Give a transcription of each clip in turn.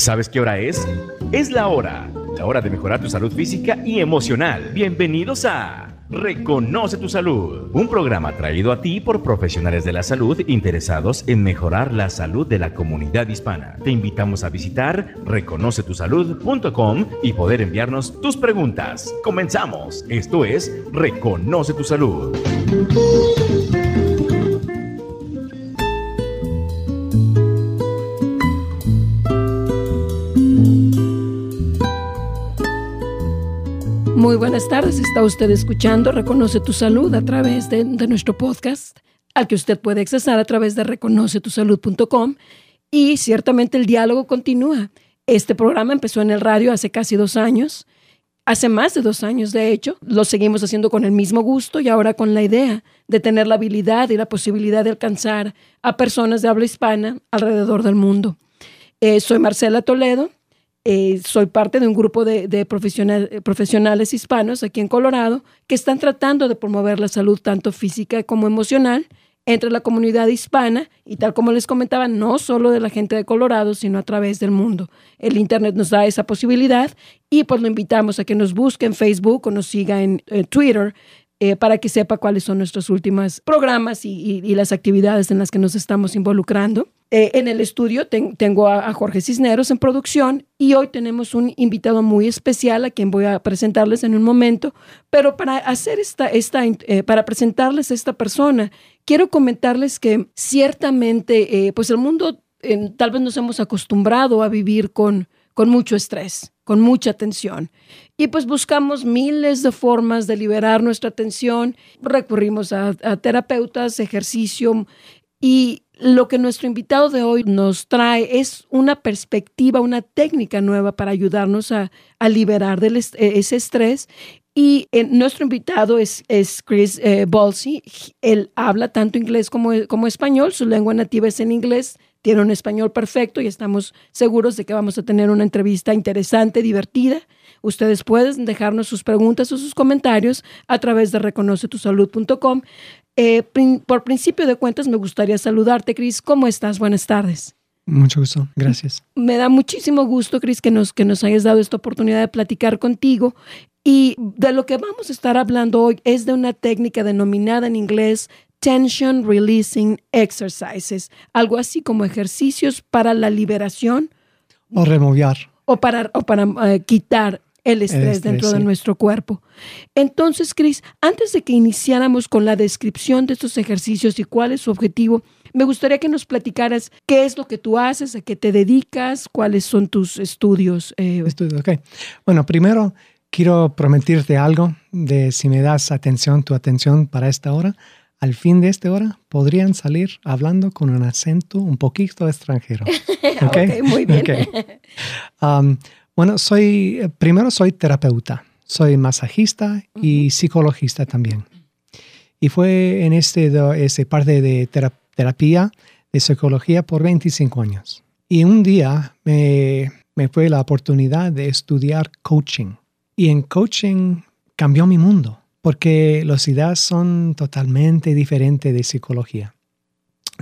¿Sabes qué hora es? Es la hora, la hora de mejorar tu salud física y emocional. Bienvenidos a Reconoce tu Salud, un programa traído a ti por profesionales de la salud interesados en mejorar la salud de la comunidad hispana. Te invitamos a visitar reconocetusalud.com y poder enviarnos tus preguntas. Comenzamos. Esto es Reconoce tu Salud. Muy buenas tardes, está usted escuchando Reconoce tu Salud a través de, nuestro podcast, al que usted puede accesar a través de reconocetusalud.com y ciertamente el diálogo continúa. Este programa empezó en el radio hace casi dos años, hace más de dos años de hecho, lo seguimos haciendo con el mismo gusto y ahora con la idea de tener la habilidad y la posibilidad de alcanzar a personas de habla hispana alrededor del mundo. Eh, soy Marcela Toledo eh, soy parte de un grupo de, profesionales hispanos aquí en Colorado que están tratando de promover la salud tanto física como emocional entre la comunidad hispana y tal como les comentaba, no solo de la gente de Colorado, sino a través del mundo. El Internet nos da esa posibilidad y pues lo invitamos a que nos busque en Facebook o nos siga en Twitter eh, para que sepa cuáles son nuestros últimos programas y, las actividades en las que nos estamos involucrando. Eh, en el estudio tengo a, Jorge Cisneros en producción y hoy tenemos un invitado muy especial a quien voy a presentarles en un momento, pero para hacer esta, esta eh, para presentarles a esta persona, quiero comentarles que ciertamente, pues el mundo tal vez nos hemos acostumbrado a vivir con, con mucho estrés con mucha tensión. Y pues buscamos miles de formas de liberar nuestra tensión, recurrimos a, terapeutas, ejercicio y lo que nuestro invitado de hoy nos trae es una perspectiva, una técnica nueva para ayudarnos a, liberar e, ese estrés. Y eh, nuestro invitado es, es Chris eh, Él habla tanto inglés como, como español. Su lengua nativa es en inglés tiene un español perfecto y estamos seguros de que vamos a tener una entrevista interesante, divertida. Ustedes pueden dejarnos sus preguntas o sus comentarios a través de reconocetusalud.com. Eh, por principio de cuentas, me gustaría saludarte, Cris. ¿Cómo estás? Buenas tardes. Mucho gusto, gracias. Me da muchísimo gusto, Cris, que nos, que nos hayas dado esta oportunidad de platicar contigo. Y de lo que vamos a estar hablando hoy es de una técnica denominada en inglés Tension Releasing Exercises, algo así como ejercicios para la liberación. O remover. O para, o para eh, quitar el estrés, dentro de nuestro cuerpo. Entonces, Cris, antes de que iniciáramos con la descripción de estos ejercicios y cuál es su objetivo, me gustaría que nos platicaras qué es lo que tú haces, a qué te dedicas, cuáles son tus estudios. Eh. Estudios, ok. Bueno, primero quiero prometirte algo de si me das atención, tu atención para esta hora al fin de esta hora podrían salir hablando con un acento un poquito extranjero. ¿Okay? muy bien. Um, bueno, soy, primero soy terapeuta, soy masajista y psicologista también. Y fue en este, ese parte de terapia de psicología por 25 años. Y un día me, me fue la oportunidad de estudiar coaching. Y en coaching cambió mi mundo porque las ideas son totalmente diferentes de psicología.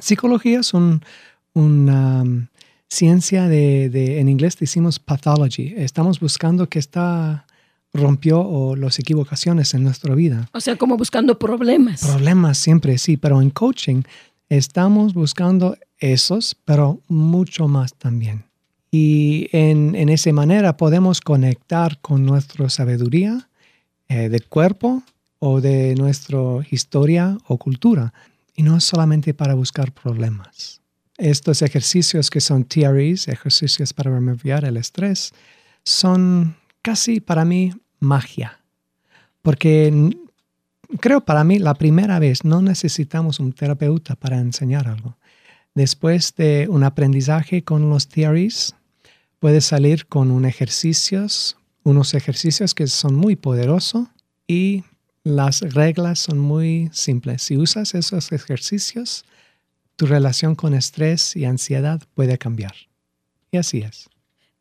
Psicología es una um, ciencia de, en inglés decimos pathology. Estamos buscando que está rompió o las equivocaciones en nuestra vida. O sea, como buscando problemas. Problemas siempre, sí, pero en coaching estamos buscando esos, pero mucho más también. Y en, en esa manera podemos conectar con nuestra sabiduría, eh, del cuerpo o de nuestra historia o cultura. Y no solamente para buscar problemas. Estos ejercicios que son TREs, ejercicios para remover el estrés, son casi para mí magia. Porque creo para mí la primera vez no necesitamos un terapeuta para enseñar algo. Después de un aprendizaje con los TREs, puedes salir con un ejercicios unos ejercicios que son muy poderosos y las reglas son muy simples. Si usas esos ejercicios, tu relación con estrés y ansiedad puede cambiar. Y así es.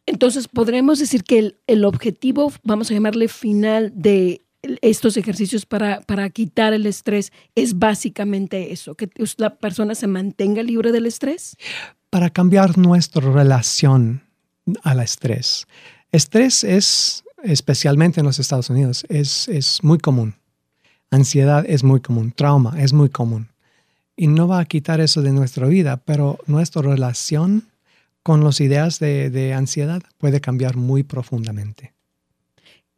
Entonces, podremos decir que el, objetivo, vamos a llamarle final de estos ejercicios para, para, quitar el estrés es básicamente eso, que la persona se mantenga libre del estrés. Para cambiar nuestra relación al estrés. Estrés es, especialmente en los Estados Unidos, es, es muy común. Ansiedad es muy común, trauma es muy común. Y no va a quitar eso de nuestra vida, pero nuestra relación con las ideas de, de ansiedad puede cambiar muy profundamente.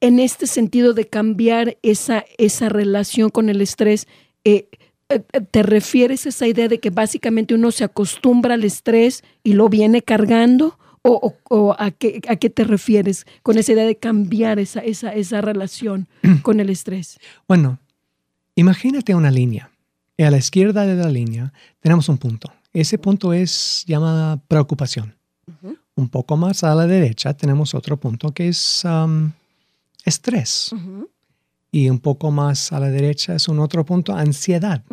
En este sentido de cambiar esa, esa relación con el estrés, eh, eh, ¿te refieres a esa idea de que básicamente uno se acostumbra al estrés y lo viene cargando? ¿O, a, qué, a, qué, te refieres con esa idea de cambiar esa, esa, esa relación con el estrés? Bueno, imagínate una línea. Y a la izquierda de la línea tenemos un punto. Ese punto es llamada preocupación. Un poco más a la derecha tenemos otro punto que es um, estrés. Y un poco más a la derecha es un otro punto, ansiedad.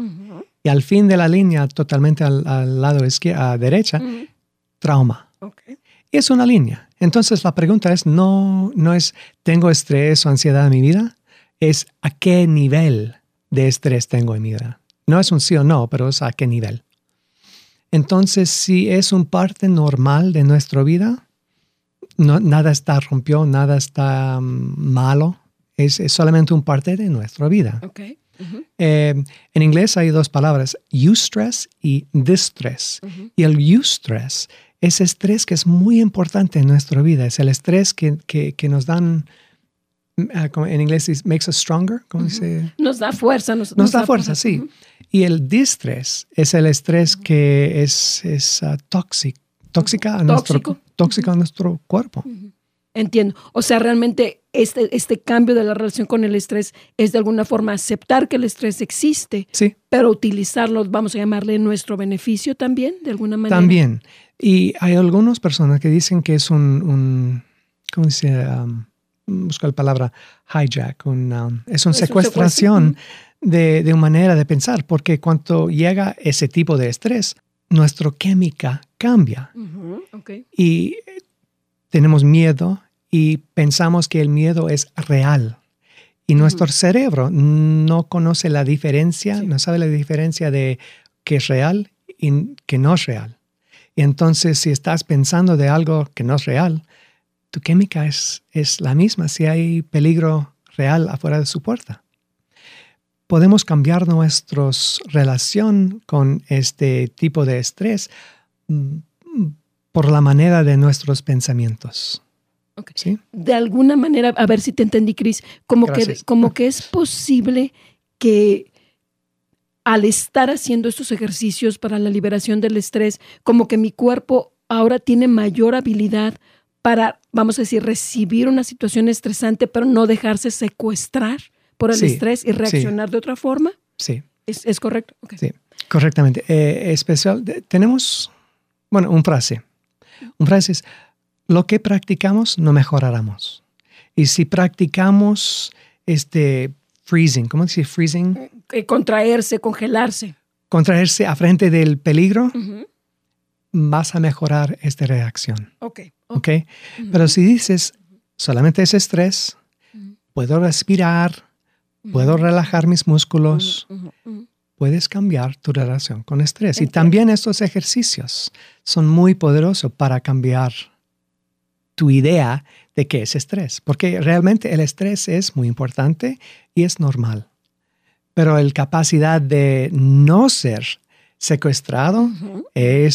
Y al fin de la línea, totalmente al, lado izquierda, a derecha, trauma. Y es una línea. Entonces la pregunta es, no, no es, ¿tengo estrés o ansiedad en mi vida? Es a qué nivel de estrés tengo en mi vida. No es un sí o no, pero es a qué nivel. Entonces, si es un parte normal de nuestra vida, no, nada está rompió, nada está mm, malo, es, solamente un parte de nuestra vida. Eh, en inglés hay dos palabras, eustress y distress. Y el eustress es estrés que es muy importante en nuestra vida, es el estrés que, que nos dan Ah, en inglés es makes us stronger, ¿cómo dice? Nos da fuerza. Nos, da, fuerza, sí. Y el distress es el estrés que es, es uh, tóxico, tóxica a nuestro, tóxico a nuestro cuerpo. Entiendo. O sea, realmente este, este cambio de la relación con el estrés es de alguna forma aceptar que el estrés existe, sí. pero utilizarlo, vamos a llamarle nuestro beneficio también, de alguna manera. También. Y hay algunas personas que dicen que es un, un ¿cómo dice? Um, busco la palabra hijack, um, es una secuestración de, de, una manera de pensar, porque cuando llega ese tipo de estrés, nuestra química cambia. Y tenemos miedo y pensamos que el miedo es real. Y nuestro cerebro no conoce la diferencia, no sabe la diferencia de que es real y que no es real. Y entonces si estás pensando de algo que no es real, tu química es, es la misma si hay peligro real afuera de su puerta. Podemos cambiar nuestra relación con este tipo de estrés mm, por la manera de nuestros pensamientos. ¿Sí? De alguna manera, a ver si te entendí, Cris, como, que, como que es posible que al estar haciendo estos ejercicios para la liberación del estrés, como que mi cuerpo ahora tiene mayor habilidad para, vamos a decir, recibir una situación estresante, pero no dejarse secuestrar por el estrés y reaccionar de otra forma? Sí. ¿Es, correcto? Sí, correctamente. Eh, especial, tenemos, bueno, un frase. Un frase es, lo que practicamos no mejoraremos. Y si practicamos este freezing, ¿cómo dice freezing? Eh, contraerse, congelarse. Contraerse a frente del peligro, vas a mejorar esta reacción. Ok. ¿ok? Pero si dices, solamente es estrés, puedo respirar, puedo relajar mis músculos, puedes cambiar tu relación con estrés. Y también estos ejercicios son muy poderosos para cambiar tu idea de qué es estrés, porque realmente el estrés es muy importante y es normal. Pero la capacidad de no ser secuestrado,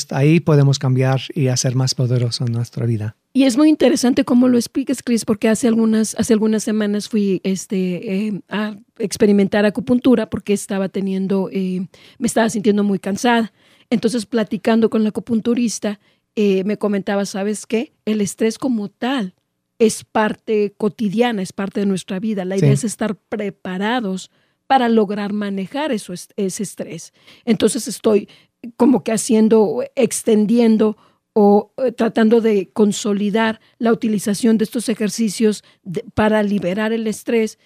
ahí podemos cambiar y hacer más poderoso nuestra vida. Y es muy interesante cómo lo explicas, Chris, porque hace algunas, hace algunas semanas fui este, eh, a experimentar acupuntura porque estaba teniendo, eh, me estaba sintiendo muy cansada. Entonces, platicando con la acupunturista, eh, me comentaba, ¿sabes qué? El estrés como tal es parte cotidiana, es parte de nuestra vida. La idea es estar preparados para lograr manejar eso, ese estrés. Entonces estoy como que haciendo, extendiendo o eh, tratando de consolidar la utilización de estos ejercicios para liberar el estrés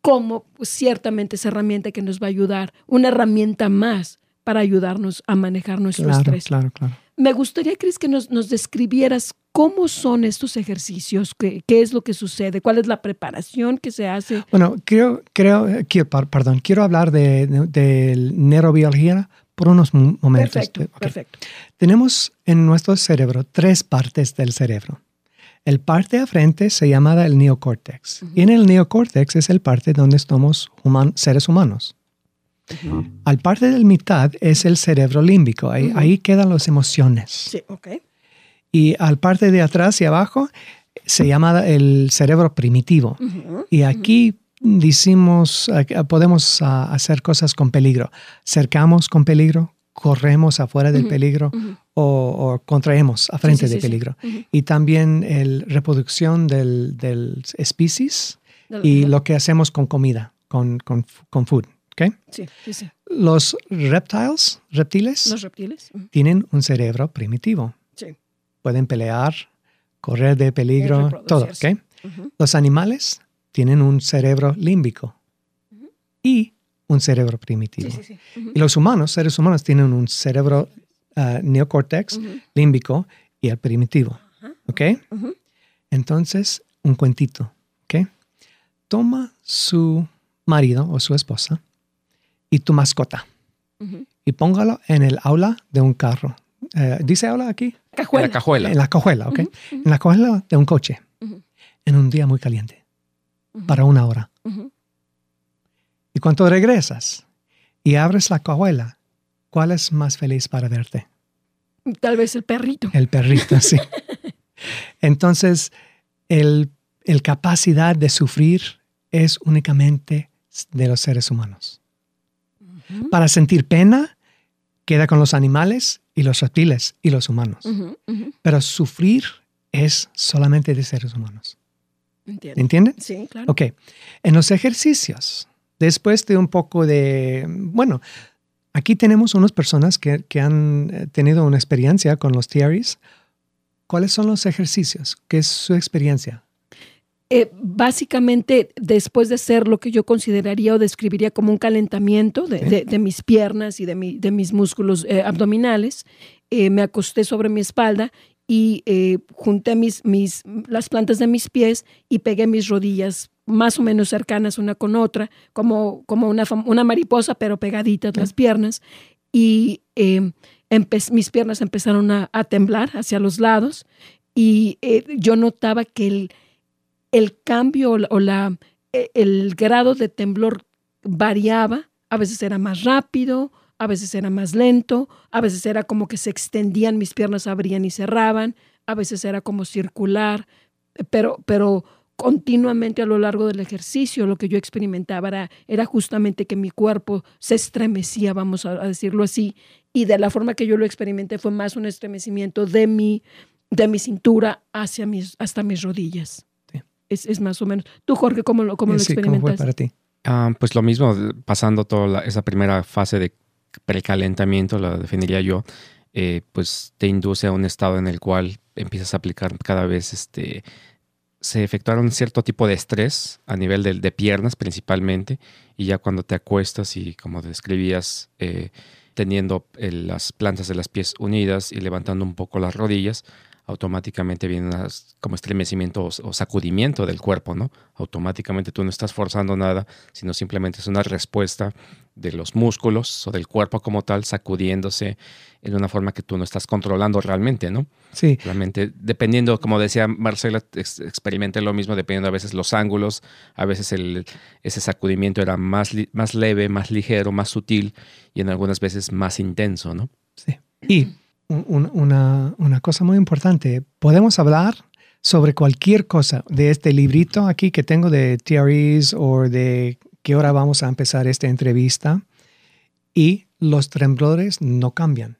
como pues, ciertamente esa herramienta que nos va a ayudar, una herramienta más para ayudarnos a manejar nuestro estrés. Claro, claro. Me gustaría, Cris, que nos, nos, describieras cómo son estos ejercicios, qué, qué, es lo que sucede, cuál es la preparación que se hace. Bueno, creo, creo, quiero, perdón, quiero hablar de, de, neurobiología por unos momentos. Perfecto, perfecto. Tenemos en nuestro cerebro tres partes del cerebro. El parte de frente se llama el neocórtex. Y en el neocórtex es el parte donde estamos seres humanos. Al parte del mitad es el cerebro límbico. Ahí, ahí quedan las emociones. Sí, ok. Y al parte de atrás y abajo se llama el cerebro primitivo. Y aquí decimos, podemos hacer cosas con peligro. Cercamos con peligro, corremos afuera del peligro o, contraemos a frente del peligro. Y también la reproducción del, del especies y lo que hacemos con comida, con, con, con food. ¿Okay? Los reptiles, reptiles, Los reptiles. tienen un cerebro primitivo. Pueden pelear, correr de peligro, todo. ¿okay? Los animales tienen un cerebro límbico y un cerebro primitivo. Y los humanos, seres humanos, tienen un cerebro uh, neocórtex, límbico y el primitivo. ¿Ok? Entonces, un cuentito. ¿Ok? Toma su marido o su esposa y tu mascota y póngalo en el aula de un carro. Eh, ¿Dice aula aquí? En la cajuela. En la cajuela, ¿ok? En la cajuela de un coche. En un día muy caliente. Para una hora. Y cuando regresas y abres la cajuela, ¿cuál es más feliz para verte? Tal vez el perrito. El perrito, sí. Entonces, el, capacidad de sufrir es únicamente de los seres humanos. Para sentir pena, queda con los animales y los reptiles y los humanos. Pero sufrir es solamente de seres humanos. ¿Entienden? Sí, claro. Ok. En los ejercicios, después de un poco de, bueno, aquí tenemos unas personas que, han eh, tenido una experiencia con los TRIs. ¿Cuáles son los ejercicios? ¿Qué es su experiencia? Eh, básicamente, después de ser lo que yo consideraría o describiría como un calentamiento de, mis piernas y de, de mis músculos eh, abdominales, me acosté sobre mi espalda y junté mis, mis, las plantas de mis pies y pegué mis rodillas más o menos cercanas una con otra, como, como una, una mariposa, pero pegaditas las piernas. Y eh, mis piernas empezaron a, temblar hacia los lados y eh, yo notaba que el, el cambio o la, e, el grado de temblor variaba, a veces era más rápido, a veces era más lento, a veces era como que se extendían, mis piernas abrían y cerraban, a veces era como circular, pero, pero continuamente a lo largo del ejercicio lo que yo experimentaba era, justamente que mi cuerpo se estremecía, vamos a, decirlo así, y de la forma que yo lo experimenté fue más un estremecimiento de mi, de mi cintura hacia mis, hasta mis rodillas. Es, más o menos. Tú, Jorge, ¿cómo lo, cómo lo experimentas? para ti? Ah, pues lo mismo, pasando toda esa primera fase de precalentamiento, la definiría yo, eh, pues te induce a un estado en el cual empiezas a aplicar cada vez este, se efectuaron cierto tipo de estrés a nivel de, piernas principalmente y ya cuando te acuestas y como describías eh, teniendo las plantas de las pies unidas y levantando un poco las rodillas automáticamente viene como estremecimiento o, sacudimiento del cuerpo, ¿no? Automáticamente tú no estás forzando nada, sino simplemente es una respuesta de los músculos o del cuerpo como tal sacudiéndose en una forma que tú no estás controlando realmente, ¿no? Sí. Realmente, dependiendo, como decía Marcela, experimenté lo mismo, dependiendo a veces los ángulos, a veces el, ese sacudimiento era más, más leve, más ligero, más sutil y en algunas veces más intenso, ¿no? Sí. Y una, una, cosa muy importante. Podemos hablar sobre cualquier cosa de este librito aquí que tengo de TREs o de qué hora vamos a empezar esta entrevista y los temblores no cambian.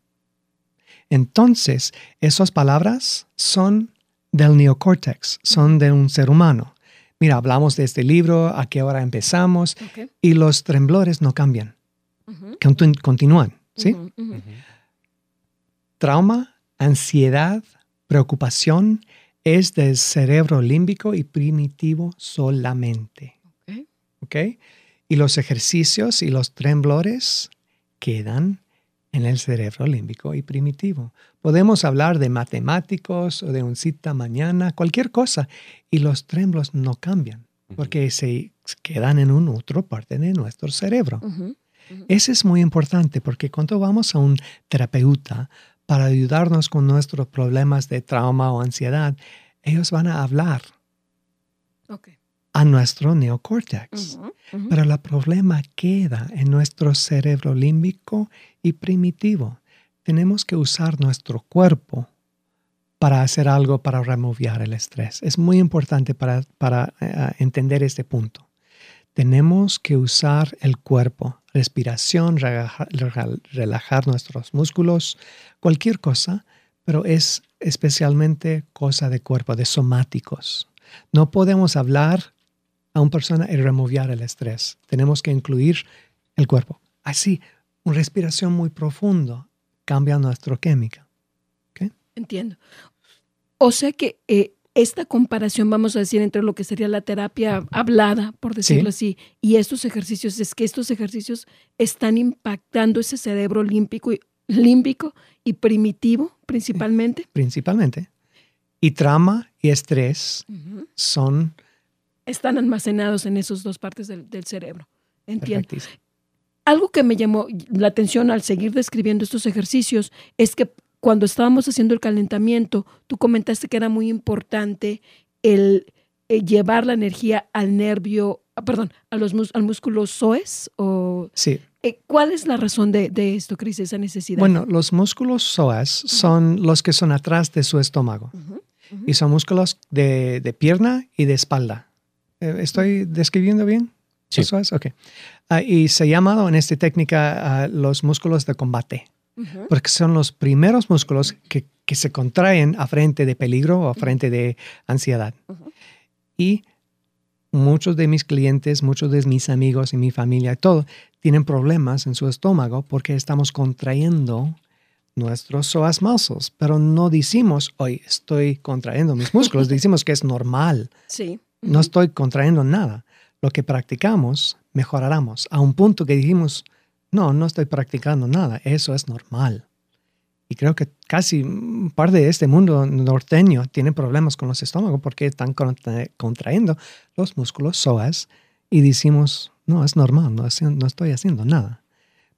Entonces, esas palabras son del neocórtex, son de un ser humano. Mira, hablamos de este libro, a qué hora empezamos y los temblores no cambian, continúan, ¿sí? Trauma, ansiedad, preocupación es del cerebro límbico y primitivo solamente. Okay. Y los ejercicios y los temblores quedan en el cerebro límbico y primitivo. Podemos hablar de matemáticos o de un cita mañana, cualquier cosa, y los tremblos no cambian porque se quedan en una otra parte de nuestro cerebro. Eso es muy importante porque cuando vamos a un terapeuta para ayudarnos con nuestros problemas de trauma o ansiedad, ellos van a hablar a nuestro neocórtex. Pero el problema queda en nuestro cerebro límbico y primitivo. Tenemos que usar nuestro cuerpo para hacer algo para remover el estrés. Es muy importante para, para, eh, entender este punto. Tenemos que usar el cuerpo, respiración, relaja- relaja- relajar nuestros músculos, cualquier cosa, pero es especialmente cosa de cuerpo, de somáticos. No podemos hablar a una persona y remover el estrés. Tenemos que incluir el cuerpo. Así, una respiración muy profunda cambia nuestra química. Entiendo. O sea que eh, esta comparación, vamos a decir, entre lo que sería la terapia hablada, por decirlo así, y estos ejercicios, es que estos ejercicios están impactando ese cerebro límbico y, límbico y primitivo principalmente. principalmente. Y trauma y estrés son Están almacenados en esas dos partes del, del cerebro. Entiendo. Algo que me llamó la atención al seguir describiendo estos ejercicios es que cuando estábamos haciendo el calentamiento, tú comentaste que era muy importante el, eh, llevar la energía al nervio, ah, perdón, a los mus- al músculo psoas. O, Sí. eh, ¿Cuál es la razón de, de esto, Cris, esa necesidad? Bueno, los músculos psoas son los que son atrás de su estómago Ujú, ujú. y son músculos de, de pierna y de espalda. Eh, ¿Estoy describiendo bien? Sí. ¿Los psoas? Ok. Ah, y se llaman en esta técnica ah, los músculos de combate. Porque son los primeros músculos que, que se contraen a frente de peligro o a frente de ansiedad. Y muchos de mis clientes, muchos de mis amigos y mi familia, todo, tienen problemas en su estómago porque estamos contrayendo nuestros psoas muscles, pero no decimos, hoy estoy contrayendo mis músculos, decimos que es normal, Sí. no estoy contrayendo nada. Lo que practicamos, mejoraremos a un punto que dijimos, no, no estoy practicando nada, eso es normal. Y creo que casi parte de este mundo norteño tiene problemas con los estómagos porque están contra- contrayendo los músculos psoas y decimos, no, es normal, no estoy haciendo nada.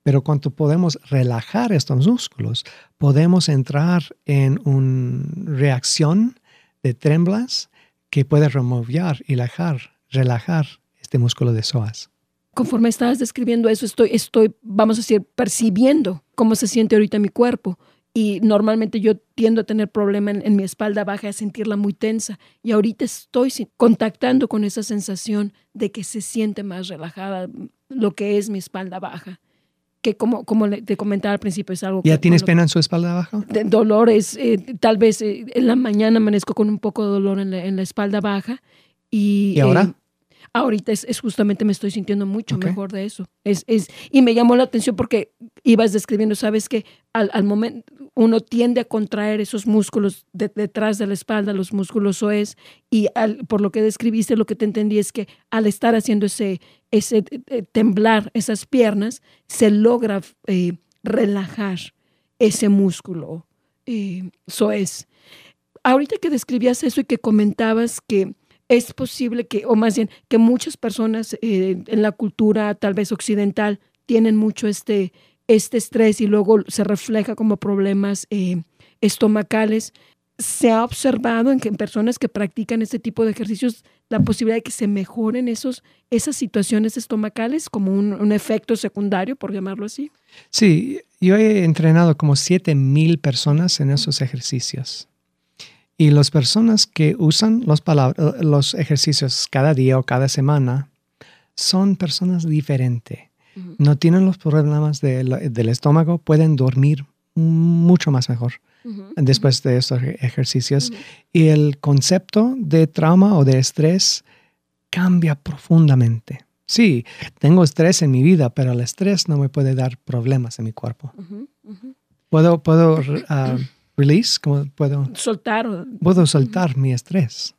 Pero cuando podemos relajar estos músculos, podemos entrar en una reacción de tremblas que puede remover y relajar, relajar este músculo de psoas. Conforme estabas describiendo eso, estoy, estoy, vamos a decir, percibiendo cómo se siente ahorita mi cuerpo. Y normalmente yo tiendo a tener problema en, en mi espalda baja, a sentirla muy tensa. Y ahorita estoy contactando con esa sensación de que se siente más relajada lo que es mi espalda baja. Que como, como te comentaba al principio, es algo ¿Ya que, tienes bueno, pena en su espalda baja? de dolores, eh, tal vez eh, en la mañana amanezco con un poco de dolor en la, en la espalda baja. ¿Y, ¿Y ahora? eh, ahorita es, es justamente me estoy sintiendo mucho mejor de eso. Es, es, y me llamó la atención porque ibas describiendo, sabes que al, al momento uno tiende a contraer esos músculos de- detrás de la espalda, los músculos OES, y al- por lo que describiste, lo que te entendí es que al estar haciendo ese, ese eh, temblar esas piernas, se logra eh, relajar ese músculo eh, soez. Ahorita que describías eso y que comentabas que es posible que, o más bien, que muchas personas eh, en la cultura tal vez occidental tienen mucho este, este estrés y luego se refleja como problemas eh, estomacales. Se ha observado en, personas que practican este tipo de ejercicios la posibilidad de que se mejoren esos, esas situaciones estomacales como un, un efecto secundario, por llamarlo así. Sí, yo he entrenado como 7000 personas en esos ejercicios. Y las personas que usan los, los ejercicios cada día o cada semana son personas diferentes. Ujú. No tienen los problemas del- del estómago, pueden dormir mucho más mejor Ujú. después de estos ej- ejercicios. Ujú. Y el concepto de trauma o de estrés cambia profundamente. Sí, tengo estrés en mi vida, pero el estrés no me puede dar problemas en mi cuerpo. Puedo, puedo ah, release, como puedo, Soltar puedo soltar mi estrés.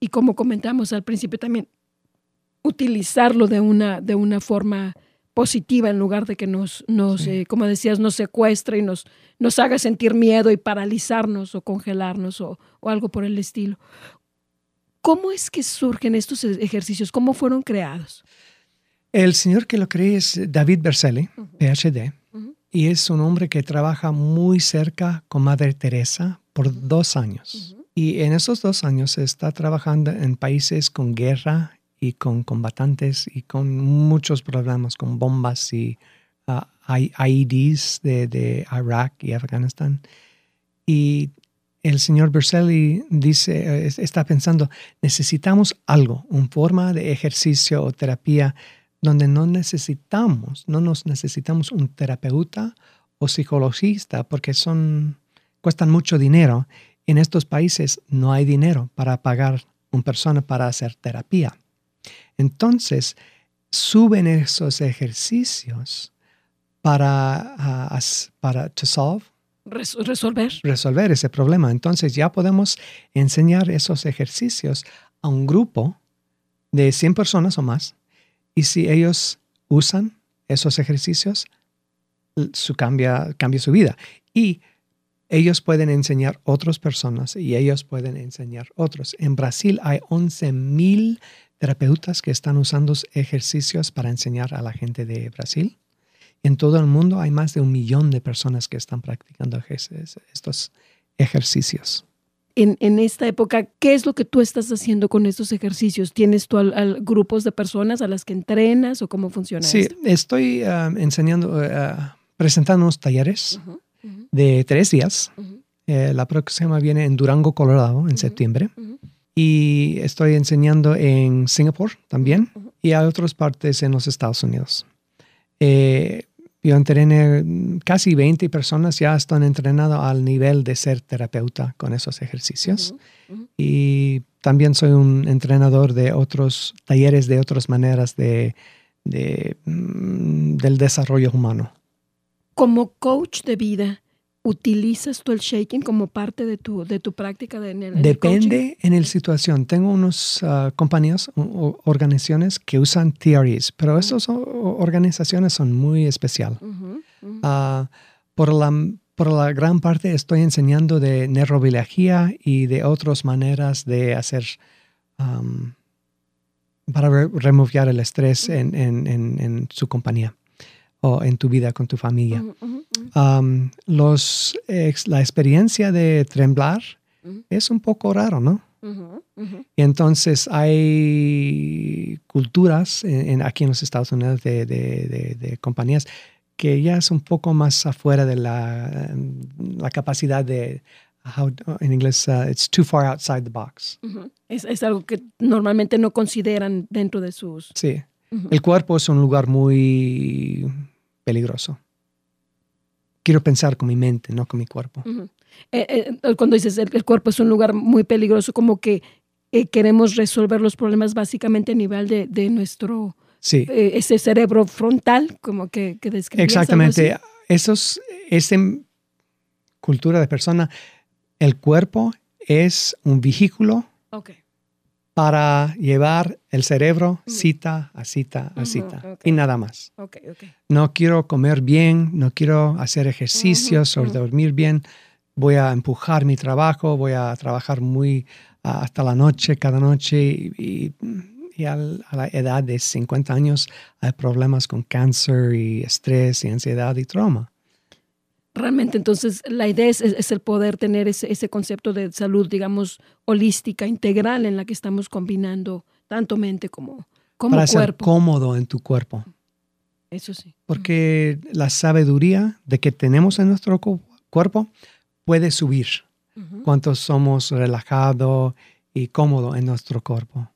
y como comentamos al principio también, utilizarlo de una, de una forma positiva en lugar de que nos, nos Sí. eh, como decías, nos secuestre y nos, nos haga sentir miedo y paralizarnos o congelarnos o, o algo por el estilo. ¿Cómo es que surgen estos e- ejercicios? ¿Cómo fueron creados? El señor que lo cree es David Berceli, Ujú. PhD. Y es un hombre que trabaja muy cerca con Madre Teresa por dos años. Y en esos dos años está trabajando en países con guerra y con combatantes y con muchos problemas, con bombas y uh, IEDs de, de Irak y Afganistán. Y el señor Berselli dice, está pensando, necesitamos algo, una forma de ejercicio o terapia donde no necesitamos, no nos necesitamos un terapeuta o psicologista porque son, cuestan mucho dinero. En estos países no hay dinero para pagar una persona para hacer terapia. Entonces, suben esos ejercicios para, uh, para to solve, resolver. resolver ese problema. Entonces ya podemos enseñar esos ejercicios a un grupo de 100 personas o más. Y si ellos usan esos ejercicios, su cambia, cambia su vida. Y ellos pueden enseñar otras personas y ellos pueden enseñar otros. En Brasil hay 11.000 terapeutas que están usando ejercicios para enseñar a la gente de Brasil. En todo el mundo hay más de un millón de personas que están practicando estos ejercicios. En, en, esta época, ¿qué es lo que tú estás haciendo con estos ejercicios? ¿Tienes tú al, grupos de personas a las que entrenas o cómo funciona sí, estoy uh, enseñando, uh, presentando unos talleres de tres días. Eh, la próxima viene en Durango, Colorado, en septiembre. Y estoy enseñando en Singapur también y a otras partes en los Estados Unidos. Eh, yo entrené casi 20 personas, ya están entrenadas al nivel de ser terapeuta con esos ejercicios. Y también soy un entrenador de otros talleres, de otras maneras de, mm, del desarrollo humano. Como coach de vida, ¿utilizas tú el shaking como parte de tu, de tu práctica? De, en Depende en la situación. Tengo unos uh, compañías o organizaciones que usan TREs, pero esas organizaciones son muy especiales. Ah, por, la, por la gran parte estoy enseñando de neurobiología y de otras maneras de hacer... Um, para remover el estrés en, en, en su compañía o en tu vida con tu familia. los, la experiencia de temblar es un poco raro, ¿no? Y entonces hay culturas en, aquí en los Estados Unidos de, de, de, compañías que ya es un poco más afuera de la, la capacidad de, en inglés, uh, it's too far outside the box. es, es, algo que normalmente no consideran dentro de sus... Sí. El cuerpo es un lugar muy peligroso. Quiero pensar con mi mente, no con mi cuerpo. Eh, eh, cuando dices el, cuerpo es un lugar muy peligroso, como que eh, queremos resolver los problemas básicamente a nivel de, de nuestro, sí. ese cerebro frontal, como que, que Exactamente. Eso es, esa cultura de persona, el cuerpo es un vehículo okay para llevar el cerebro cita a cita a cita y nada más. No quiero comer bien, no quiero hacer ejercicios o dormir bien. Voy a empujar mi trabajo, voy a trabajar muy hasta la noche, cada noche y, a la edad de 50 años hay problemas con cáncer y estrés y ansiedad y trauma. Realmente, entonces, la idea es, es el poder tener ese, ese, concepto de salud, digamos, holística, integral, en la que estamos combinando tanto mente como, como Para cuerpo. ser cómodo en tu cuerpo. Eso sí. Porque la sabiduría de que tenemos en nuestro cuerpo puede subir cuando somos relajados y cómodos en nuestro cuerpo.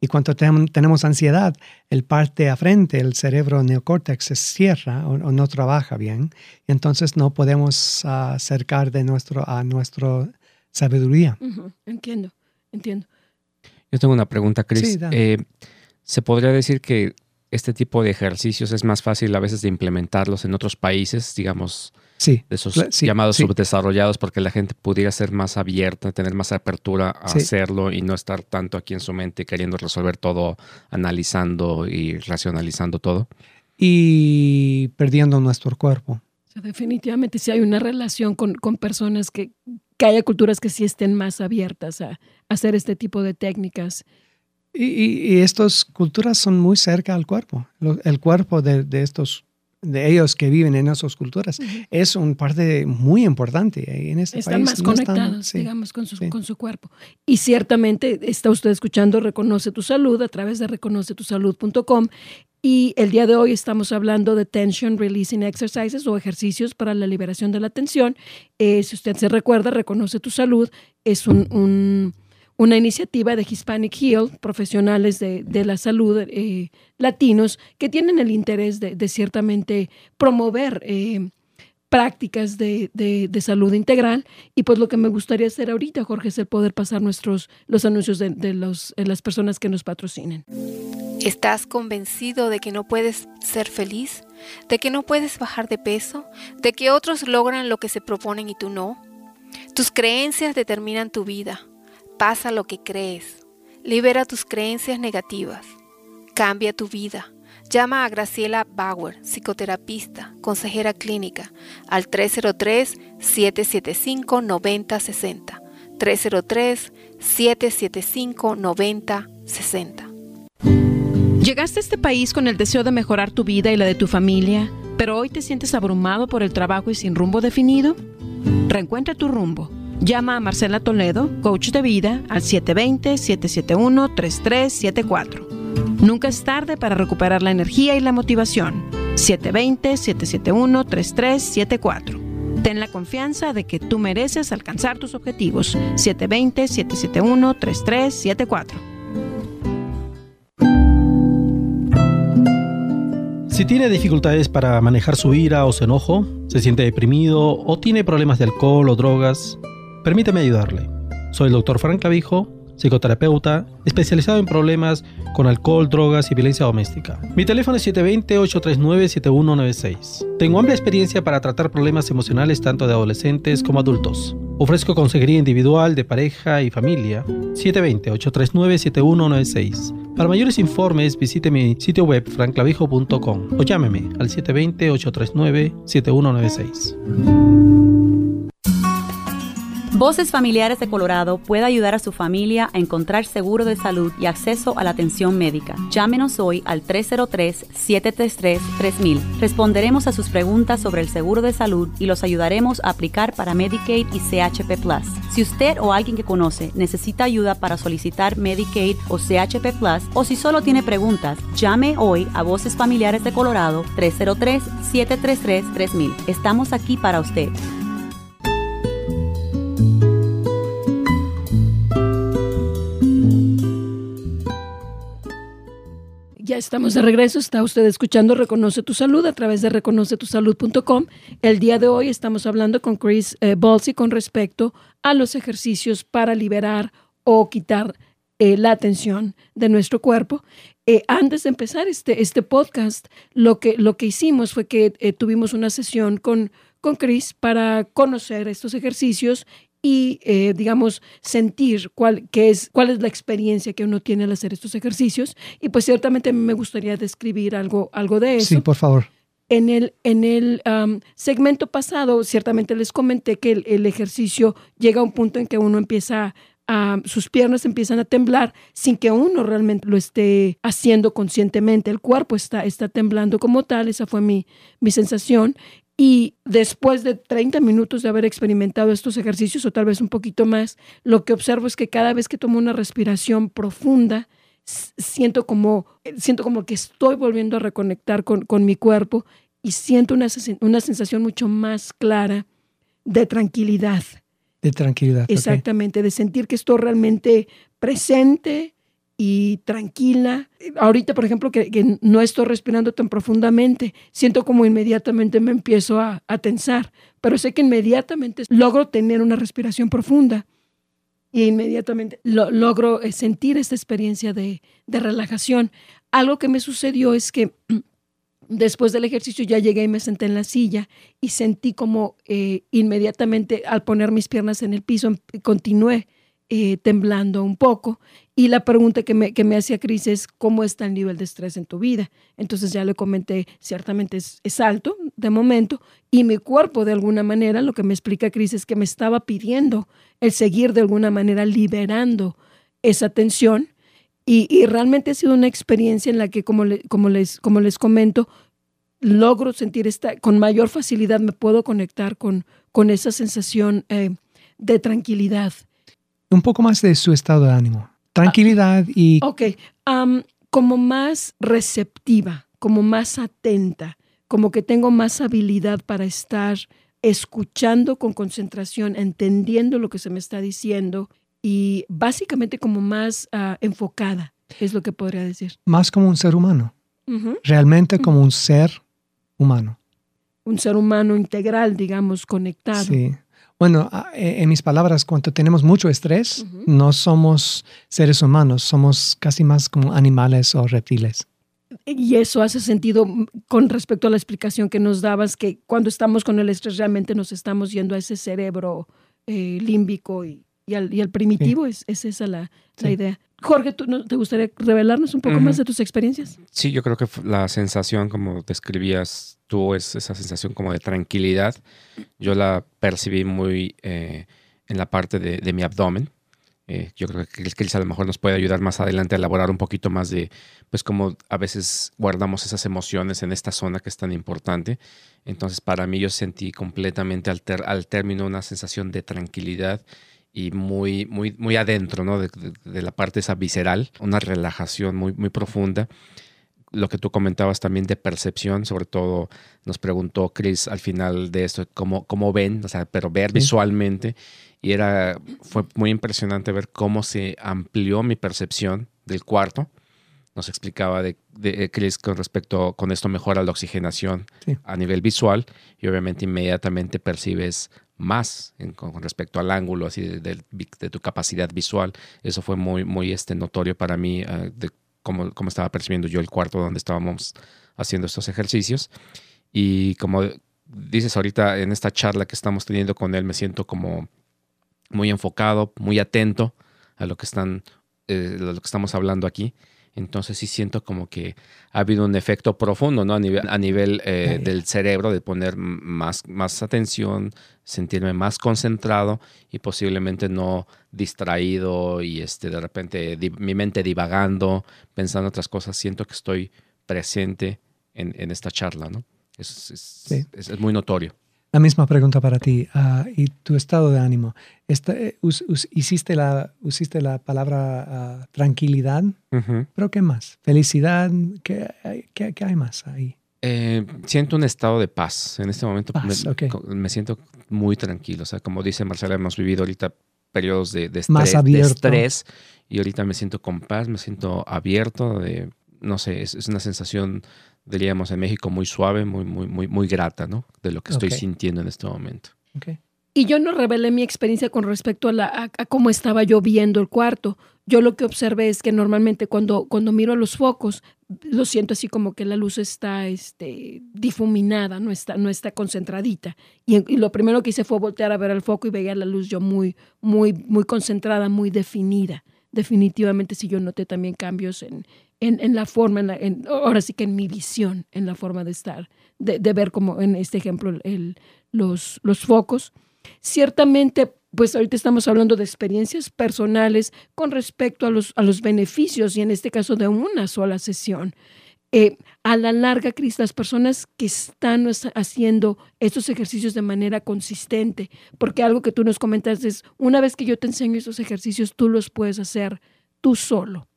Y cuando tenemos ansiedad, el parte a frente, el cerebro neocórtex se cierra o, no trabaja bien. Y entonces no podemos acercar de nuestro, a nuestra sabiduría. Entiendo, entiendo. Yo tengo una pregunta, Chris. Eh, ¿Se podría decir que este tipo de ejercicios es más fácil a veces de implementarlos en otros países, digamos, sí, de esos llamados subdesarrollados, porque la gente pudiera ser más abierta, tener más apertura a hacerlo y no estar tanto aquí en su mente queriendo resolver todo, analizando y racionalizando todo. Y perdiendo nuestro cuerpo. definitivamente, si hay una relación con, con personas que, que, haya culturas que sí estén más abiertas a, a hacer este tipo de técnicas. Y, y, estas culturas son muy cerca al cuerpo. el cuerpo de, de estos de ellos que viven en esas culturas, es un parte muy importante en este están país. más conectados, digamos, con su, con su cuerpo. Y ciertamente está usted escuchando Reconoce tu Salud a través de reconocetusalud.com y el día de hoy estamos hablando de Tension Releasing Exercises o ejercicios para la liberación de la tensión. Eh, si usted se recuerda, Reconoce tu Salud es un una iniciativa de Hispanic Heal, profesionales de, la salud eh, latinos, que tienen el interés de, ciertamente promover eh, prácticas de, salud integral. Y pues lo que me gustaría hacer ahorita, Jorge, es el poder pasar nuestros, los anuncios de, los, las personas que nos patrocinen. ¿Estás convencido de que no puedes ser feliz? ¿De que no puedes bajar de peso? ¿De que otros logran lo que se proponen y tú no? Tus creencias determinan tu vida pasa lo que crees. Libera tus creencias negativas. Cambia tu vida. Llama a Graciela Bauer, psicoterapista, consejera clínica, al 303-775-9060. 303-775-9060. Llegaste a este país con el deseo de mejorar tu vida y la de tu familia, pero hoy te sientes abrumado por el trabajo y sin rumbo definido. Reencuentra tu rumbo Llama a Marcela Toledo, coach de vida, al 720-771-3374. Nunca es tarde para recuperar la energía y la motivación. 720-771-3374. Ten la confianza de que tú mereces alcanzar tus objetivos. 720-771-3374. Si tiene dificultades para manejar su ira o su enojo, se siente deprimido o tiene problemas de alcohol o drogas, Permíteme ayudarle. Soy el Dr. Frank Clavijo, psicoterapeuta, especializado en problemas con alcohol, drogas y violencia doméstica. Mi teléfono es 720-839-7196. Tengo amplia experiencia para tratar problemas emocionales tanto de adolescentes como adultos. Ofrezco consejería individual, de pareja y familia. 720-839-7196. Para mayores informes visite mi sitio web franclavijo.com o llámeme al 720-839-7196. Voces Familiares de Colorado puede ayudar a su familia a encontrar seguro de salud y acceso a la atención médica. Llámenos hoy al 303-733-3000. Responderemos a sus preguntas sobre el seguro de salud y los ayudaremos a aplicar para Medicaid y CHP Plus. Si usted o alguien que conoce necesita ayuda para solicitar Medicaid o CHP Plus o si solo tiene preguntas, llame hoy a Voces Familiares de Colorado 303-733-3000. Estamos aquí para usted. Estamos de regreso. Está usted escuchando Reconoce tu Salud a través de reconocetusalud.com. El día de hoy estamos hablando con Chris eh, con respecto a los ejercicios para liberar o quitar eh, la atención de nuestro cuerpo. Eh, antes de empezar este, este podcast, lo que, lo que hicimos fue que tuvimos una sesión con, con Chris para conocer estos ejercicios y, eh, digamos, sentir cuál, qué es, cuál es la experiencia que uno tiene al hacer estos ejercicios. Y pues ciertamente me gustaría describir algo, algo de eso. Sí, por favor. En el, en el segmento pasado, ciertamente les comenté que el, ejercicio llega a un punto en que uno empieza a, sus piernas empiezan a temblar sin que uno realmente lo esté haciendo conscientemente. El cuerpo está, está temblando como tal, esa fue mi, mi sensación. Y después de 30 minutos de haber experimentado estos ejercicios, o tal vez un poquito más, lo que observo es que cada vez que tomo una respiración profunda, siento como, siento como que estoy volviendo a reconectar con, con mi cuerpo y siento una, una sensación mucho más clara de tranquilidad. De tranquilidad. Exactamente, de sentir que estoy realmente presente, y tranquila. Ahorita, por ejemplo, que, no estoy respirando tan profundamente, siento como inmediatamente me empiezo a, tensar, pero sé que inmediatamente logro tener una respiración profunda y inmediatamente logro eh, sentir esta experiencia de, relajación. Algo que me sucedió es que después del ejercicio ya llegué y me senté en la silla y sentí como eh, inmediatamente al poner mis piernas en el piso em, continué eh, temblando un poco. Y la pregunta que me, que me hacía Cris es, ¿cómo está el nivel de estrés en tu vida? Entonces ya le comenté, ciertamente es, es alto de momento, y mi cuerpo de alguna manera, lo que me explica Cris es que me estaba pidiendo el seguir de alguna manera liberando esa tensión. Y, y realmente ha sido una experiencia en la que, como, como, les, como les comento, logro sentir esta, con mayor facilidad me puedo conectar con, con esa sensación eh, de tranquilidad. Un poco más de su estado de ánimo. Tranquilidad y... Ok, como más receptiva, como más atenta, como que tengo más habilidad para estar escuchando con concentración, entendiendo lo que se me está diciendo y básicamente como más ah, enfocada, es lo que podría decir. más como un ser humano. Realmente como un ser humano. Un ser humano integral, digamos, conectado. Sí. Bueno, e- en mis palabras, cuando tenemos mucho estrés, no somos seres humanos, somos casi más como animales o reptiles. Y eso hace sentido mm, con respecto a la explicación que nos dabas, que cuando estamos con el estrés realmente nos estamos yendo a ese cerebro eh, límbico y, y al, y al primitivo, es, es esa la, idea. Jorge, ¿tú no- ¿te gustaría revelarnos un poco más de tus experiencias? Sí, yo creo que la sensación, como describías tú, es esa sensación como de tranquilidad. Yo la percibí muy eh, en la parte de, de mi abdomen. Eh, yo creo que Chris a lo mejor nos puede ayudar más adelante a elaborar un poquito más de, pues como a veces guardamos esas emociones en esta zona que es tan importante. Entonces para mí yo sentí completamente al término una sensación de tranquilidad y muy, muy, muy adentro, ¿no? De, de- de la parte esa visceral, una relajación muy, muy profunda. Lo que tú comentabas también de percepción, sobre todo nos preguntó Chris al final de esto, cómo, cómo ven, o sea, pero ver Sí. visualmente. Y era, fue muy impresionante ver cómo se amplió mi percepción del cuarto. Nos explicaba de, de eh, Chris con respecto, con esto mejora la oxigenación Sí. a nivel visual y obviamente inmediatamente percibes más en- con respecto al ángulo así de, vi- de tu capacidad visual. Eso fue muy, muy este, notorio para mí eh, de cómo, cómo estaba percibiendo yo el cuarto donde estábamos haciendo estos ejercicios. Y como dices ahorita en esta charla que estamos teniendo con él, me siento como muy enfocado, muy atento a lo que están, eh, a lo que estamos hablando aquí. Entonces sí siento como que ha habido un efecto profundo, ¿no? A nivel, a nivel eh, del cerebro, de poner más, más atención, sentirme más concentrado y posiblemente no distraído y este, de repente mi mente divagando, pensando otras cosas. Siento que estoy presente en, en esta charla, ¿no? Es, es- Sí. es- es muy notorio. La misma pregunta para ti. ah, ¿Y tu estado de ánimo? Esta- eh, us- us- hiciste, la, usiste la palabra ah, tranquilidad, pero ¿qué más? Felicidad, ¿qué, qué- qué hay más ahí? Eh, siento un estado de paz. En este momento Paz, me, ok. co- me siento muy tranquilo. O sea, como dice Marcela, hemos vivido ahorita periodos de, de Más estrés, de abierto. estrés y ahorita me siento con paz, me siento abierto. De, no sé, es, es una sensación, diríamos en México, muy suave, muy, muy, muy, muy grata, ¿no? De lo que estoy Ok. sintiendo en este momento. Ok. Y yo no revelé mi experiencia con respecto a, la, a, a cómo estaba yo viendo el cuarto. Yo lo que observé es que normalmente cuando, cuando miro a los focos, lo siento así como que la luz está este, difuminada, no está, no está concentradita. Y, y lo primero que hice fue voltear a ver el foco y veía la luz yo muy, muy, muy concentrada, muy definida. Definitivamente sí yo noté también cambios en, en, en la forma, en la- en- ahora sí que en mi visión, en la forma de estar, de, de ver como en este ejemplo el- los, los focos. Ciertamente, pues ahorita estamos hablando de experiencias personales con respecto a los, a los beneficios y en este caso de una sola sesión. Eh, a la larga, Cris, las personas que están haciendo estos ejercicios de manera consistente, porque algo que tú nos comentas es, una vez que yo te enseño estos ejercicios, tú los puedes hacer tú solo.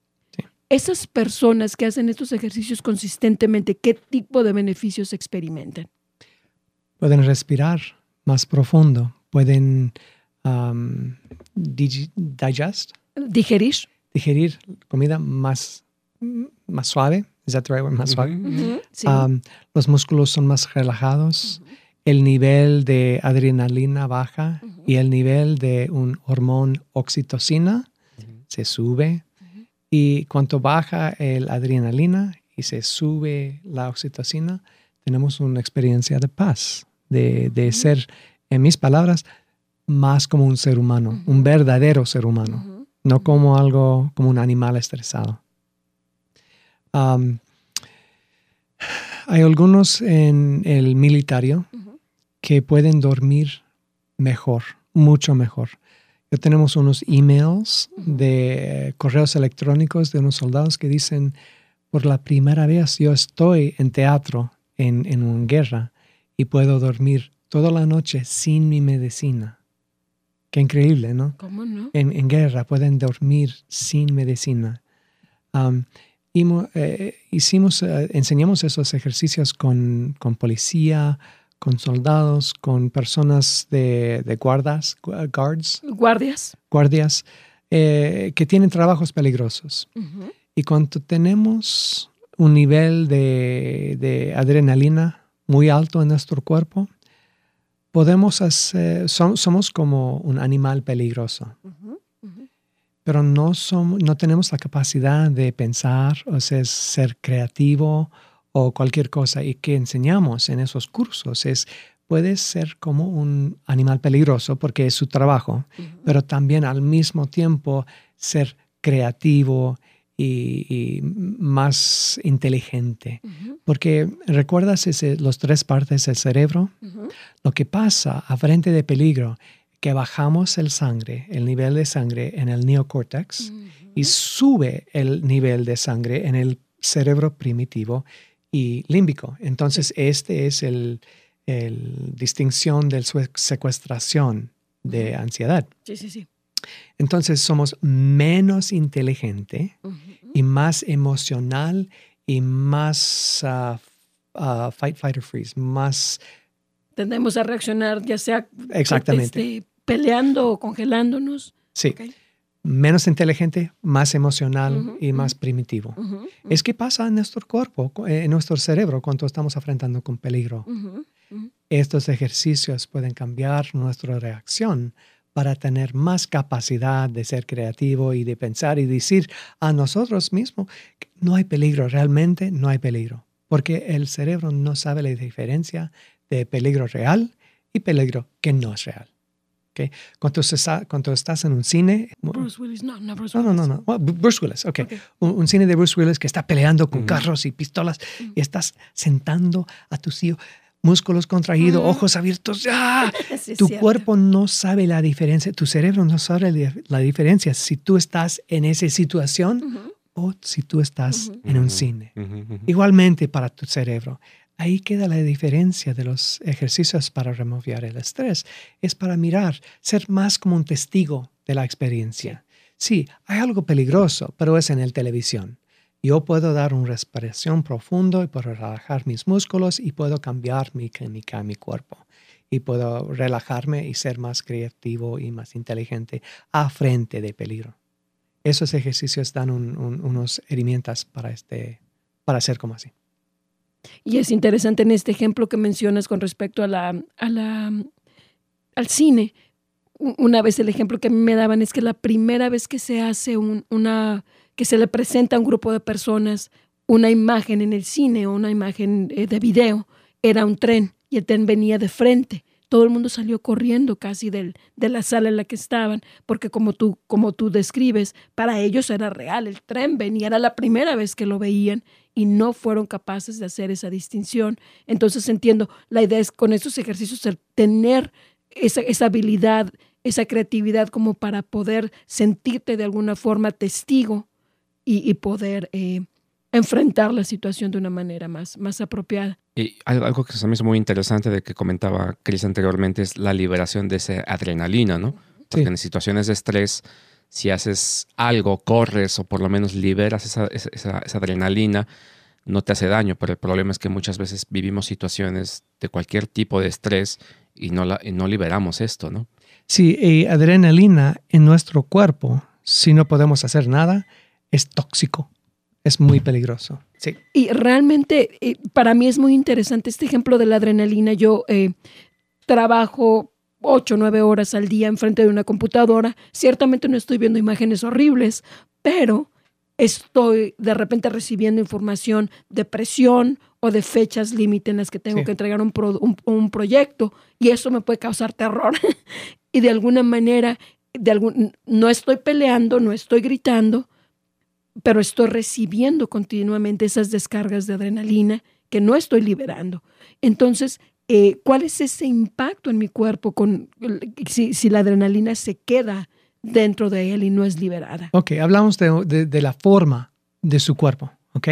Esas personas que hacen estos ejercicios consistentemente, ¿qué tipo de beneficios experimentan? Pueden respirar más profundo, pueden um, digest, ¿Digerir? digerir comida más, más suave. Is that the right word? Más suave. Sí. Um, los músculos son más relajados, el nivel de adrenalina baja y el nivel de un hormón oxitocina se sube. Y cuanto baja el adrenalina y se sube la oxitocina, tenemos una experiencia de paz, de, de ser, en mis palabras, más como un ser humano, un verdadero ser humano no como algo, como un animal estresado. Um, hay algunos en el militario que pueden dormir mejor, mucho mejor. Ya tenemos unos emails de correos electrónicos de unos soldados que dicen, por la primera vez yo estoy en teatro en, en una guerra y puedo dormir toda la noche sin mi medicina. Qué increíble, ¿no? ¿Cómo no? En, en guerra pueden dormir sin medicina. Um, eh, hicimos, eh, enseñamos esos ejercicios con, con policía, con soldados, con personas de, de guardas, gu- guards, Guardias. guardias, eh, que tienen trabajos peligrosos. Ujú. Y cuando tenemos un nivel de, de adrenalina muy alto en nuestro cuerpo, podemos hacer, som- somos como un animal peligroso, pero no, somos, no tenemos la capacidad de pensar o ser, ser creativo o cualquier cosa. Y que enseñamos en esos cursos es, puedes ser como un animal peligroso porque es su trabajo, pero también al mismo tiempo ser creativo y, y más inteligente. Porque recuerdas ese, los tres partes del cerebro, lo que pasa a frente de peligro, que bajamos el sangre, el nivel de sangre en el neocórtex y sube el nivel de sangre en el cerebro primitivo y límbico. Entonces, este es el, el distinción de secuestración de ansiedad. Sí, sí, sí. Entonces somos menos inteligente y más emocional y más ah, ah, fight, fight or freeze, más Tendemos a reaccionar ya sea exactamente. este, peleando o congelándonos. Sí. Menos inteligente, más emocional y más primitivo. Es que pasa en nuestro cuerpo, cu- en nuestro cerebro cuando estamos enfrentando con peligro. Estos ejercicios pueden cambiar nuestra reacción para tener más capacidad de ser creativo y de pensar y decir a nosotros mismos que no hay peligro, realmente no hay peligro, porque el cerebro no sabe la diferencia de peligro real y peligro que no es real. ¿Ok? Cuando, se sa- cuando estás en un cine... Bruce Willis, no, no, Bruce No, no, Willis. no, no. Well, Bu- Bruce Willis, ok. Ok. Un, un cine de Bruce Willis que está peleando con Mm. carros y pistolas Mm. y estás sentando a tu tío, músculos contraídos, Mm. ojos abiertos. ¡ah! Sí, Tu cierto. cuerpo no sabe la diferencia, tu cerebro no sabe la- diferencia si tú estás en esa situación o si tú estás en un cine. Igualmente para tu cerebro. Ahí queda la diferencia de los ejercicios para remover el estrés. Es para mirar, ser más como un testigo de la experiencia. Sí, hay algo peligroso, pero es en el televisión. Yo puedo dar una respiración profundo y puedo relajar mis músculos y puedo cambiar mi química en mi cuerpo. Y puedo relajarme y ser más creativo y más inteligente a frente de peligro. Esos ejercicios dan un- un- unos herramientas para, este, para ser como así. Y es interesante en este ejemplo que mencionas con respecto a la, a la, al cine. Una vez el ejemplo que a mí me daban es que la primera vez que se hace un- una, que se le presenta a un grupo de personas una imagen en el cine o una imagen eh, de video, era un tren y el tren venía de frente. Todo el mundo salió corriendo casi del, de la sala en la que estaban, porque como tú, como tú describes, para ellos era real, el tren venía, era la primera vez que lo veían y no fueron capaces de hacer esa distinción. Entonces entiendo, la idea es con estos ejercicios tener esa, esa habilidad, esa creatividad como para poder sentirte de alguna forma testigo y, y poder eh, enfrentar la situación de una manera más, más apropiada. Y algo, que se me hizo muy interesante de que comentaba Chris anteriormente es la liberación de esa adrenalina, ¿no? Porque Sí. en situaciones de estrés, si haces algo, corres o por lo menos liberas esa, esa- esa- esa adrenalina, no te hace daño. Pero el problema es que muchas veces vivimos situaciones de cualquier tipo de estrés y no, la, y no liberamos esto, ¿no? Sí, y adrenalina en nuestro cuerpo, si no podemos hacer nada, es tóxico, es muy peligroso. Sí. Y realmente eh, para mí es muy interesante este ejemplo de la adrenalina. Yo eh, trabajo ocho o nueve horas al día enfrente de una computadora. Ciertamente no estoy viendo imágenes horribles, pero estoy de repente recibiendo información de presión o de fechas límite en las que tengo Sí. que entregar un, pro- un- un proyecto y eso me puede causar terror. y de alguna manera, de algún, no estoy peleando, no estoy gritando, pero estoy recibiendo continuamente esas descargas de adrenalina que no estoy liberando. Entonces, eh, ¿cuál es ese impacto en mi cuerpo con, si, si la adrenalina se queda dentro de él y no es liberada? Ok, hablamos de, de- de la forma de su cuerpo, ¿ok?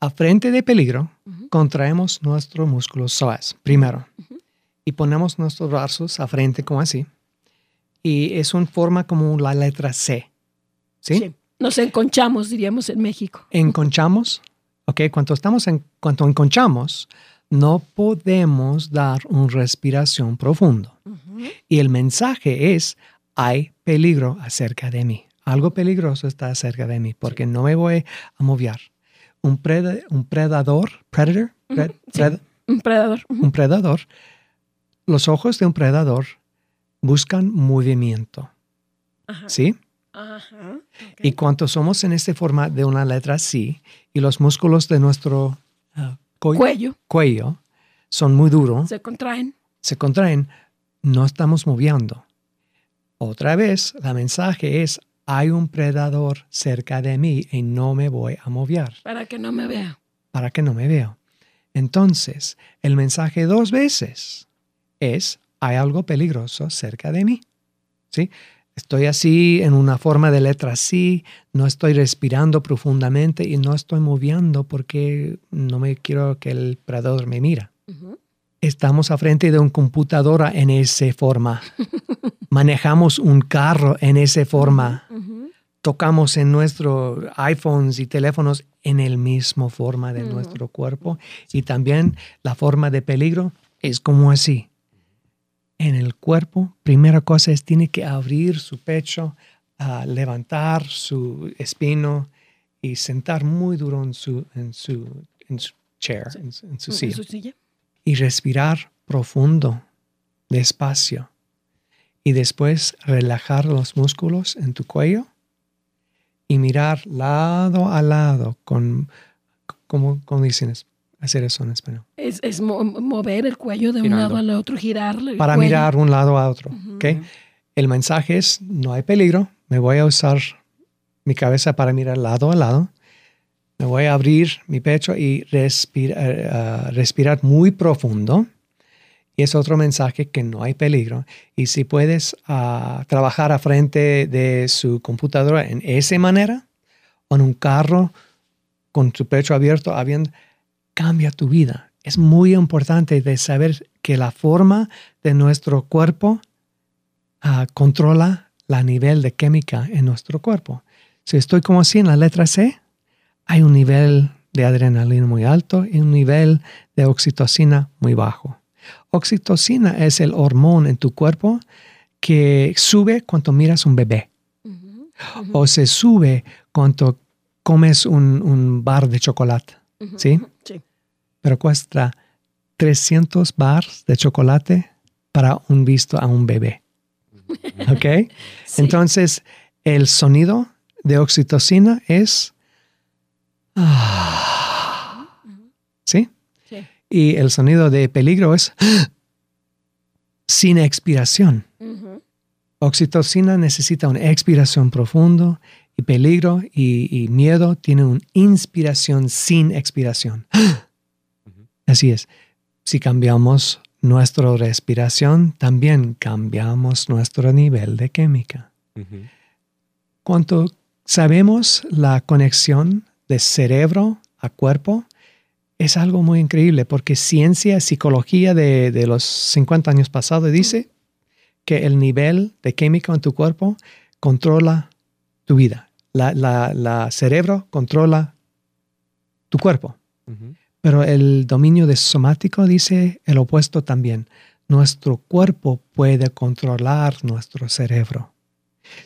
A frente de peligro, contraemos nuestros músculos psoas primero y ponemos nuestros brazos a frente como así. Y es una forma como la letra C. ¿Sí? Nos enconchamos, diríamos en México. Enconchamos. Ok, cuando estamos en, cuando enconchamos, no podemos dar una respiración profundo. Y el mensaje es, hay peligro acerca de mí. Algo peligroso está acerca de mí porque no me voy a mover. Un, un predador, predator, un predador. Un predador. Los ojos de un predador buscan movimiento. ¿Sí? Ajá. Y cuando somos en este forma de una letra C y los músculos de nuestro ah, cuello, cuello son muy duros. Se contraen. Se contraen. No estamos moviendo. Otra vez, la mensaje es, hay un predador cerca de mí y no me voy a mover. Para que no me vea. Para que no me vea. Entonces, el mensaje dos veces es, hay algo peligroso cerca de mí. ¿Sí? Estoy así en una forma de letra C, no estoy respirando profundamente y no estoy moviendo porque no me quiero que el predador me mira estamos a frente de una computadora en esa forma. Manejamos un carro en esa forma. Tocamos en nuestros iPhones y teléfonos en el mismo forma de nuestro cuerpo. Y también la forma de peligro es como así. En el cuerpo, primera cosa es tiene que abrir su pecho, levantar su espino y sentar muy duro en su, en su, chair, En su silla. y respirar profundo, despacio. Y después relajar los músculos en tu cuello y mirar lado a lado con, como, como dicen, hacer eso en español. Es, mover el cuello de un lado al otro, girarlo. Para mirar un lado a otro. El mensaje es, no hay peligro, me voy a usar mi cabeza para mirar lado a lado me voy a abrir mi pecho y eh, respirar muy profundo. Y es otro mensaje que no hay peligro. Y si puedes ah, trabajar a frente de su computadora en esa manera, o en un carro con tu pecho abierto, cambia tu vida. Es muy importante de saber que la forma de nuestro cuerpo ah, controla la nivel de química en nuestro cuerpo. Si estoy como así en la letra C, hay un nivel de adrenalina muy alto y un nivel de oxitocina muy bajo. Oxitocina es el hormón en tu cuerpo que sube cuando miras un bebé. O se sube cuando comes un, bar de chocolate. ¿Sí? ¿sí? Pero cuesta 300 bars de chocolate para un visto a un bebé. ¿Ok? Entonces, el sonido de oxitocina es Ah. ¿Sí? Y el sonido de peligro es sin expiración. Oxitocina necesita una expiración profundo y peligro y, miedo tiene una inspiración sin expiración. Así es. Si cambiamos nuestra respiración, también cambiamos nuestro nivel de química. Cuando sabemos la conexión de cerebro a cuerpo es algo muy increíble porque ciencia, psicología de, los 50 años pasados dice que el nivel de química en tu cuerpo controla tu vida. La, cerebro controla tu cuerpo. Pero el dominio de somático dice el opuesto también. Nuestro cuerpo puede controlar nuestro cerebro.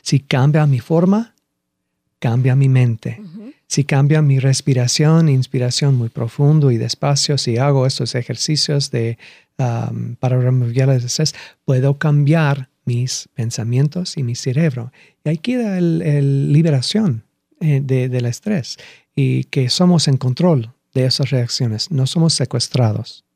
Si cambia mi forma, cambia mi mente si cambia mi respiración, inspiración muy profundo y despacio, si hago estos ejercicios de, para remover el estrés, puedo cambiar mis pensamientos y mi cerebro. Y ahí queda la liberación eh, del estrés y que somos en control de esas reacciones, no somos secuestrados.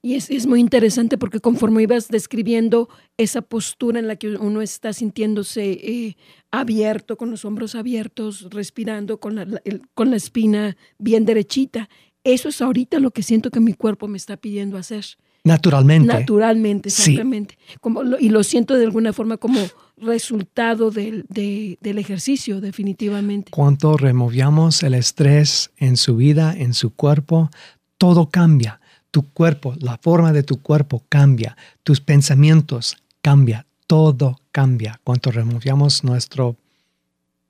Y es, muy interesante porque conforme ibas describiendo esa postura en la que uno está sintiéndose eh, abierto, con los hombros abiertos, respirando, con la, con la espina bien derechita, eso es ahorita lo que siento que mi cuerpo me está pidiendo hacer. Naturalmente. Naturalmente, exactamente. Como y lo siento de alguna forma como resultado del, del ejercicio, definitivamente. Cuando removamos el estrés en su vida, en su cuerpo, todo cambia. Tu cuerpo, la forma de tu cuerpo cambia, tus pensamientos cambia, todo cambia cuando removemos nuestro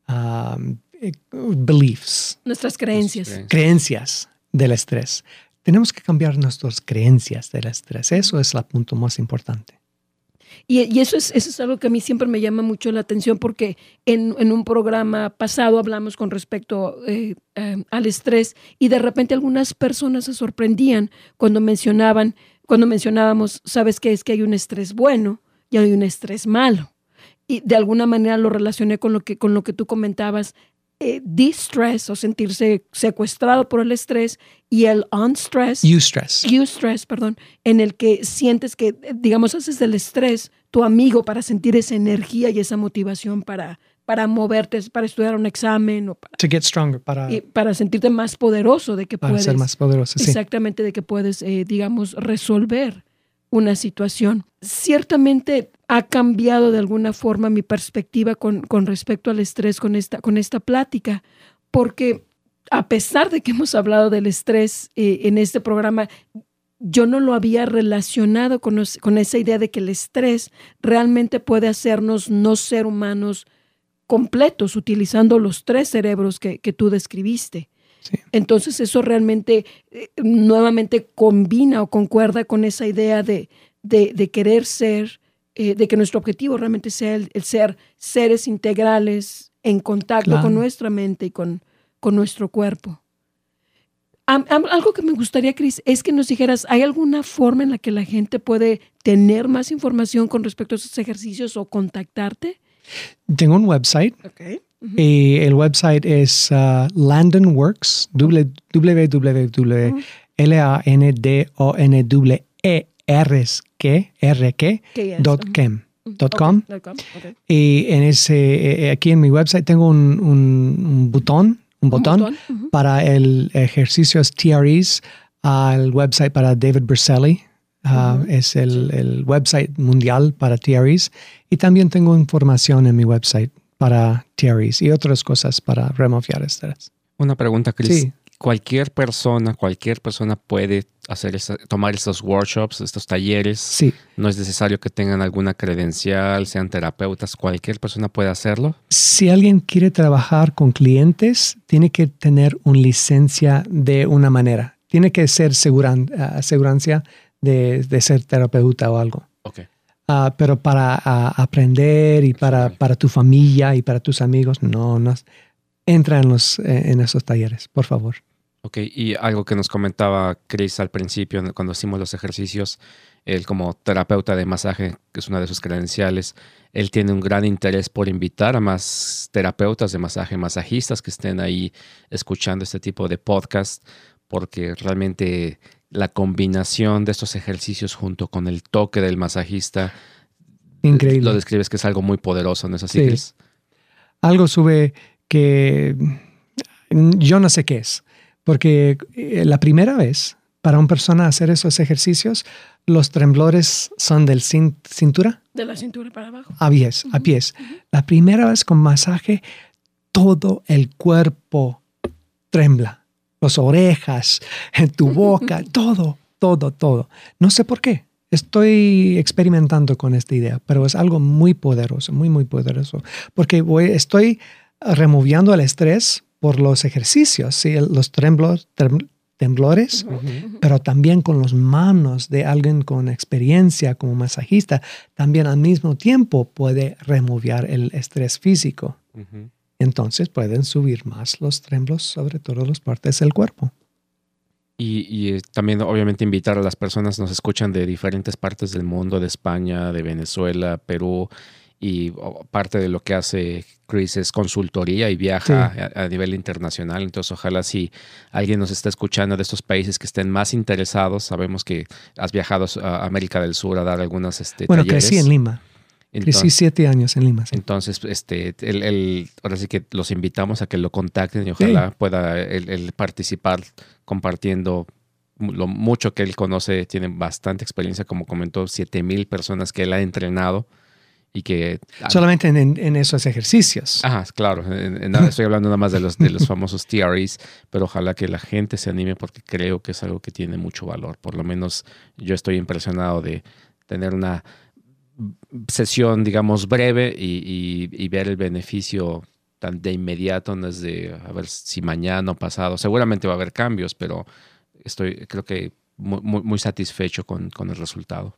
um, eh, beliefs, Nuestras creencias. Creencias. creencias del estrés. Tenemos que cambiar nuestras creencias del estrés. Eso es el punto más importante. Y, eso, es, eso es algo que a mí siempre me llama mucho la atención porque en, en un programa pasado hablamos con respecto eh, eh, al estrés y de repente algunas personas se sorprendían cuando mencionaban, cuando mencionábamos, sabes qué es que hay un estrés bueno y hay un estrés malo. Y de alguna manera lo relacioné con lo que, con lo que tú comentabas, eh, distress o sentirse secuestrado por el estrés y el unstress. Eustress. Eustress, perdón, en el que sientes que, eh, digamos, haces del estrés tu amigo para sentir esa energía y esa motivación para, para moverte, para estudiar un examen o para, To get stronger, para, y para sentirte más poderoso de que para puedes. ser más poderoso. Sí. Exactamente, de que puedes, eh, digamos, resolver una situación. Ciertamente ha cambiado de alguna forma mi perspectiva con, con respecto al estrés con esta, con esta plática, porque a pesar de que hemos hablado del estrés eh, en este programa, yo no lo había relacionado con, os- con esa idea de que el estrés realmente puede hacernos no ser humanos completos, utilizando los tres cerebros que, que tú describiste. Sí. Entonces eso realmente eh, nuevamente combina o concuerda con esa idea de, de- de querer ser, eh, de que nuestro objetivo realmente sea el, el ser seres integrales en contacto Claro. con nuestra mente y con, con nuestro cuerpo. Am- am- algo que me gustaría, Cris, es que nos dijeras, ¿hay alguna forma en la que la gente puede tener más información con respecto a esos ejercicios o contactarte? Tengo un website Ok. y el website es uh, Landon Works, www.landonwork.com. com. Y en ese, eh, aquí en mi website tengo un, un- un botón, un botón, para el ejercicios TREs al website para David Berselli. Uh, Es el, el website mundial para TREs. Y también tengo información en mi website para TREs y otras cosas para remover estrés. Una pregunta, Chris. Sí. Cualquier persona, cualquier persona puede hacer esa- tomar estos workshops, estos talleres. Sí. No es necesario que tengan alguna credencial, sean terapeutas. Cualquier persona puede hacerlo. Si alguien quiere trabajar con clientes, tiene que tener una licencia de una manera. Tiene que ser seguran, ah, asegurancia de, de ser terapeuta o algo. Ok. Ah, pero para ah, aprender y para, para tu familia y para tus amigos, no, no. Entra en, los, eh, en esos talleres, por favor. Ok, y algo que nos comentaba Chris al principio, cuando hicimos los ejercicios, él como terapeuta de masaje, que es una de sus credenciales, él tiene un gran interés por invitar a más terapeutas de masaje, masajistas que estén ahí escuchando este tipo de podcast, porque realmente la combinación de estos ejercicios junto con el toque del masajista, Increíble. lo describes que es algo muy poderoso, ¿no es así, Sí. Chris? algo sube que yo no sé qué es, porque eh, la primera vez para una persona hacer esos ejercicios, los temblores son del cin- cintura De la cintura para abajo. a pies, a pies. La primera vez con masaje, todo el cuerpo trembla, las orejas, en tu boca, todo, todo, todo. No sé por qué. Estoy experimentando con esta idea, pero es algo muy poderoso, muy, muy poderoso, porque voy, estoy removiendo el estrés por los ejercicios, ¿sí? Los tremblos, temblores, pero también con las manos de alguien con experiencia como masajista, también al mismo tiempo puede remover el estrés físico. Entonces pueden subir más los tremblos sobre todas las partes del cuerpo. Y, y, eh, también obviamente invitar a las personas, nos escuchan de diferentes partes del mundo, de España, de Venezuela, Perú, y parte de lo que hace Chris es consultoría y viaja a, a nivel internacional. Entonces ojalá si alguien nos está escuchando de estos países que estén más interesados, sabemos que has viajado a América del Sur a dar algunas este, Bueno, talleres. crecí en Lima. Crecí siete años en Lima. sí. entonces, este, el, el- ahora sí que los invitamos a que lo contacten y ojalá pueda él, él participar compartiendo lo mucho que él conoce. Tiene bastante experiencia, como comentó, siete mil personas que él ha entrenado y que... Solamente en, esos ejercicios. Ajá, claro. estoy hablando nada más de los, de los famosos TREs, pero ojalá que la gente se anime porque creo que es algo que tiene mucho valor. Por lo menos yo estoy impresionado de tener una sesión, digamos, breve y, ver el beneficio tan de inmediato, no es de a ver si mañana o pasado. Seguramente va a haber cambios, pero estoy, creo que muy, muy satisfecho con, con el resultado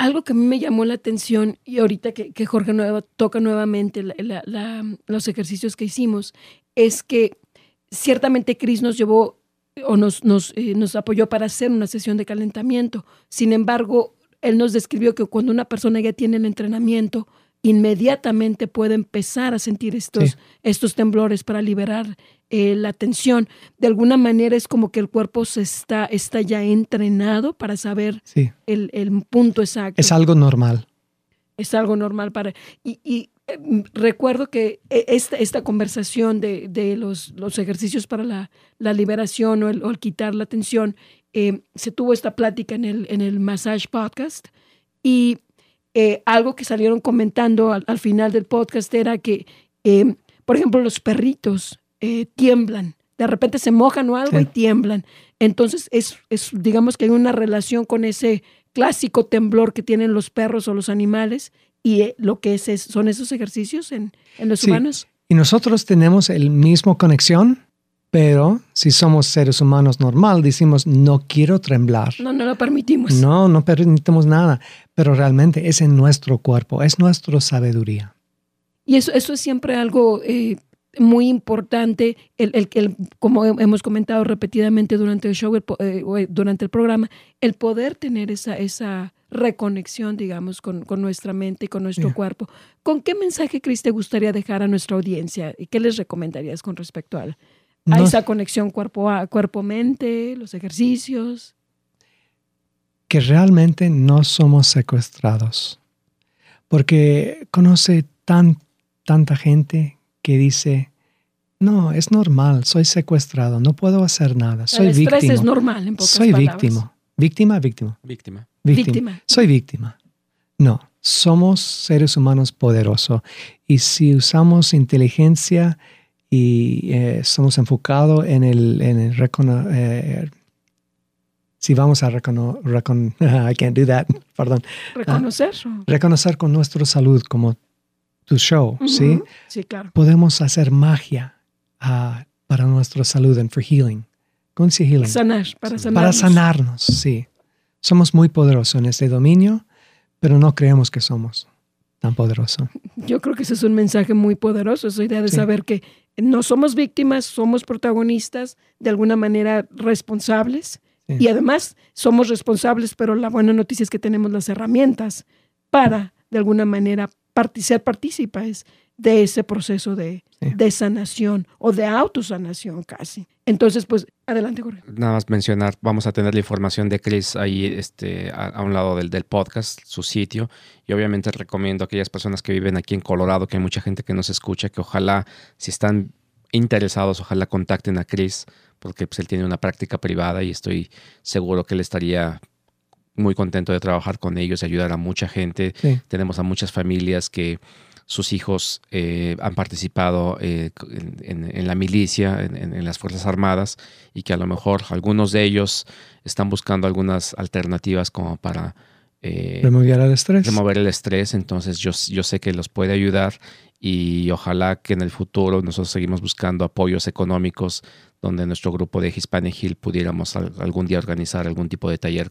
algo que a mí me llamó la atención y ahorita que, Jorge Nueva toca nuevamente los ejercicios que hicimos, es que ciertamente Cris nos llevó o nos, nos, eh, nos apoyó para hacer una sesión de calentamiento. Sin embargo, él nos describió que cuando una persona ya tiene el entrenamiento, inmediatamente puede empezar a sentir estos, estos temblores para liberar eh, la tensión. De alguna manera es como que el cuerpo se está, está ya entrenado para saber el, punto exacto. Es algo normal. Es algo normal para... Y, eh, recuerdo que eh, esta, esta conversación de, los, los, ejercicios para la, liberación o el, quitar la tensión, se tuvo esta plática en el, en el Massage Podcast y eh, algo que salieron comentando al, final del podcast era que, eh, por ejemplo, los perritos eh, tiemblan. De repente se mojan o algo y tiemblan. Entonces, es, es, digamos que hay una relación con ese clásico temblor que tienen los perros o los animales y lo que es, son esos ejercicios en, en los humanos. Y nosotros tenemos el mismo conexión pero si somos seres humanos normal, decimos, no quiero temblar. No, no lo permitimos. No, no permitimos nada. Pero realmente es en nuestro cuerpo, es nuestra sabiduría. Y eso, eso es siempre algo eh, muy importante, el, el, como hemos comentado repetidamente durante el show, eh, durante el programa, el poder tener esa, esa reconexión, digamos, con, con nuestra mente y con nuestro cuerpo. ¿Con qué mensaje, Cris, te gustaría dejar a nuestra audiencia? ¿Y qué les recomendarías con respecto al a esa conexión cuerpo a cuerpo-mente, los ejercicios. Que realmente no somos secuestrados. Porque conoce tan, tanta gente que dice, no, es normal, soy secuestrado, no puedo hacer nada, soy El estrés es normal, en pocas Soy víctima. ¿Víctima? Víctima. Víctima. Víctima. Soy víctima. No, somos seres humanos poderosos. Y si usamos inteligencia y eh, estamos enfocados en el, en el eh, si vamos a reconocer, I can't do that, perdón. Reconocer. reconocer con nuestra salud como tu show, ¿sí? Sí, claro. Podemos hacer magia uh, para nuestra salud and for healing. ¿Cómo healing? Sanar, para sanarnos. Para sanarnos, sí. Somos muy poderosos en este dominio, pero no creemos que somos tan poderosos. Yo creo que ese es un mensaje muy poderoso, esa idea de saber que no somos víctimas, somos protagonistas, de alguna manera responsables. Y además somos responsables, pero la buena noticia es que tenemos las herramientas para, de alguna manera, ser partícipes de ese proceso de, sanación o de autosanación casi. Entonces, pues, adelante, Jorge. Nada más mencionar, vamos a tener la información de Chris ahí este, a, un lado del, del, podcast, su sitio, y obviamente recomiendo a aquellas personas que viven aquí en Colorado, que hay mucha gente que nos escucha, que ojalá, si están interesados, ojalá contacten a Chris, porque pues, él tiene una práctica privada y estoy seguro que él estaría muy contento de trabajar con ellos y ayudar a mucha gente. Tenemos a muchas familias que sus hijos eh, han participado eh, en, la milicia, en, las Fuerzas Armadas, y que a lo mejor algunos de ellos están buscando algunas alternativas como para eh, remover el estrés. Remover el estrés, entonces yo, yo sé que los puede ayudar y ojalá que en el futuro nosotros seguimos buscando apoyos económicos donde nuestro grupo de Hispanic Hill pudiéramos algún día organizar algún tipo de taller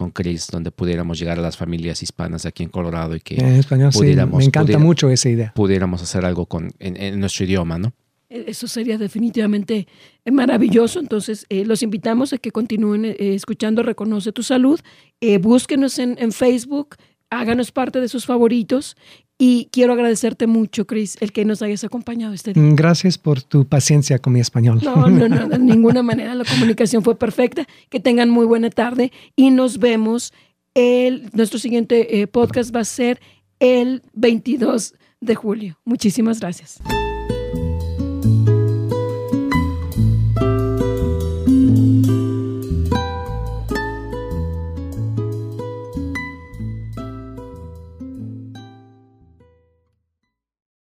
con Chris, donde pudiéramos llegar a las familias hispanas aquí en Colorado y que en español, pudiéramos, me encanta mucho esa idea. Pudiéramos hacer algo con, en, nuestro idioma, ¿no? E, eso sería definitivamente maravilloso. Entonces, eh, los invitamos a que continúen eh, escuchando Reconoce tu Salud. Eh, búsquenos en, en Facebook, háganos parte de sus favoritos y quiero agradecerte mucho, Chris, el que nos hayas acompañado este día. Gracias por tu paciencia con mi español. No, no, no, de ninguna manera. La comunicación fue perfecta. Que tengan muy buena tarde y nos vemos. El, nuestro siguiente eh, podcast va a ser el 22 de julio. Muchísimas gracias.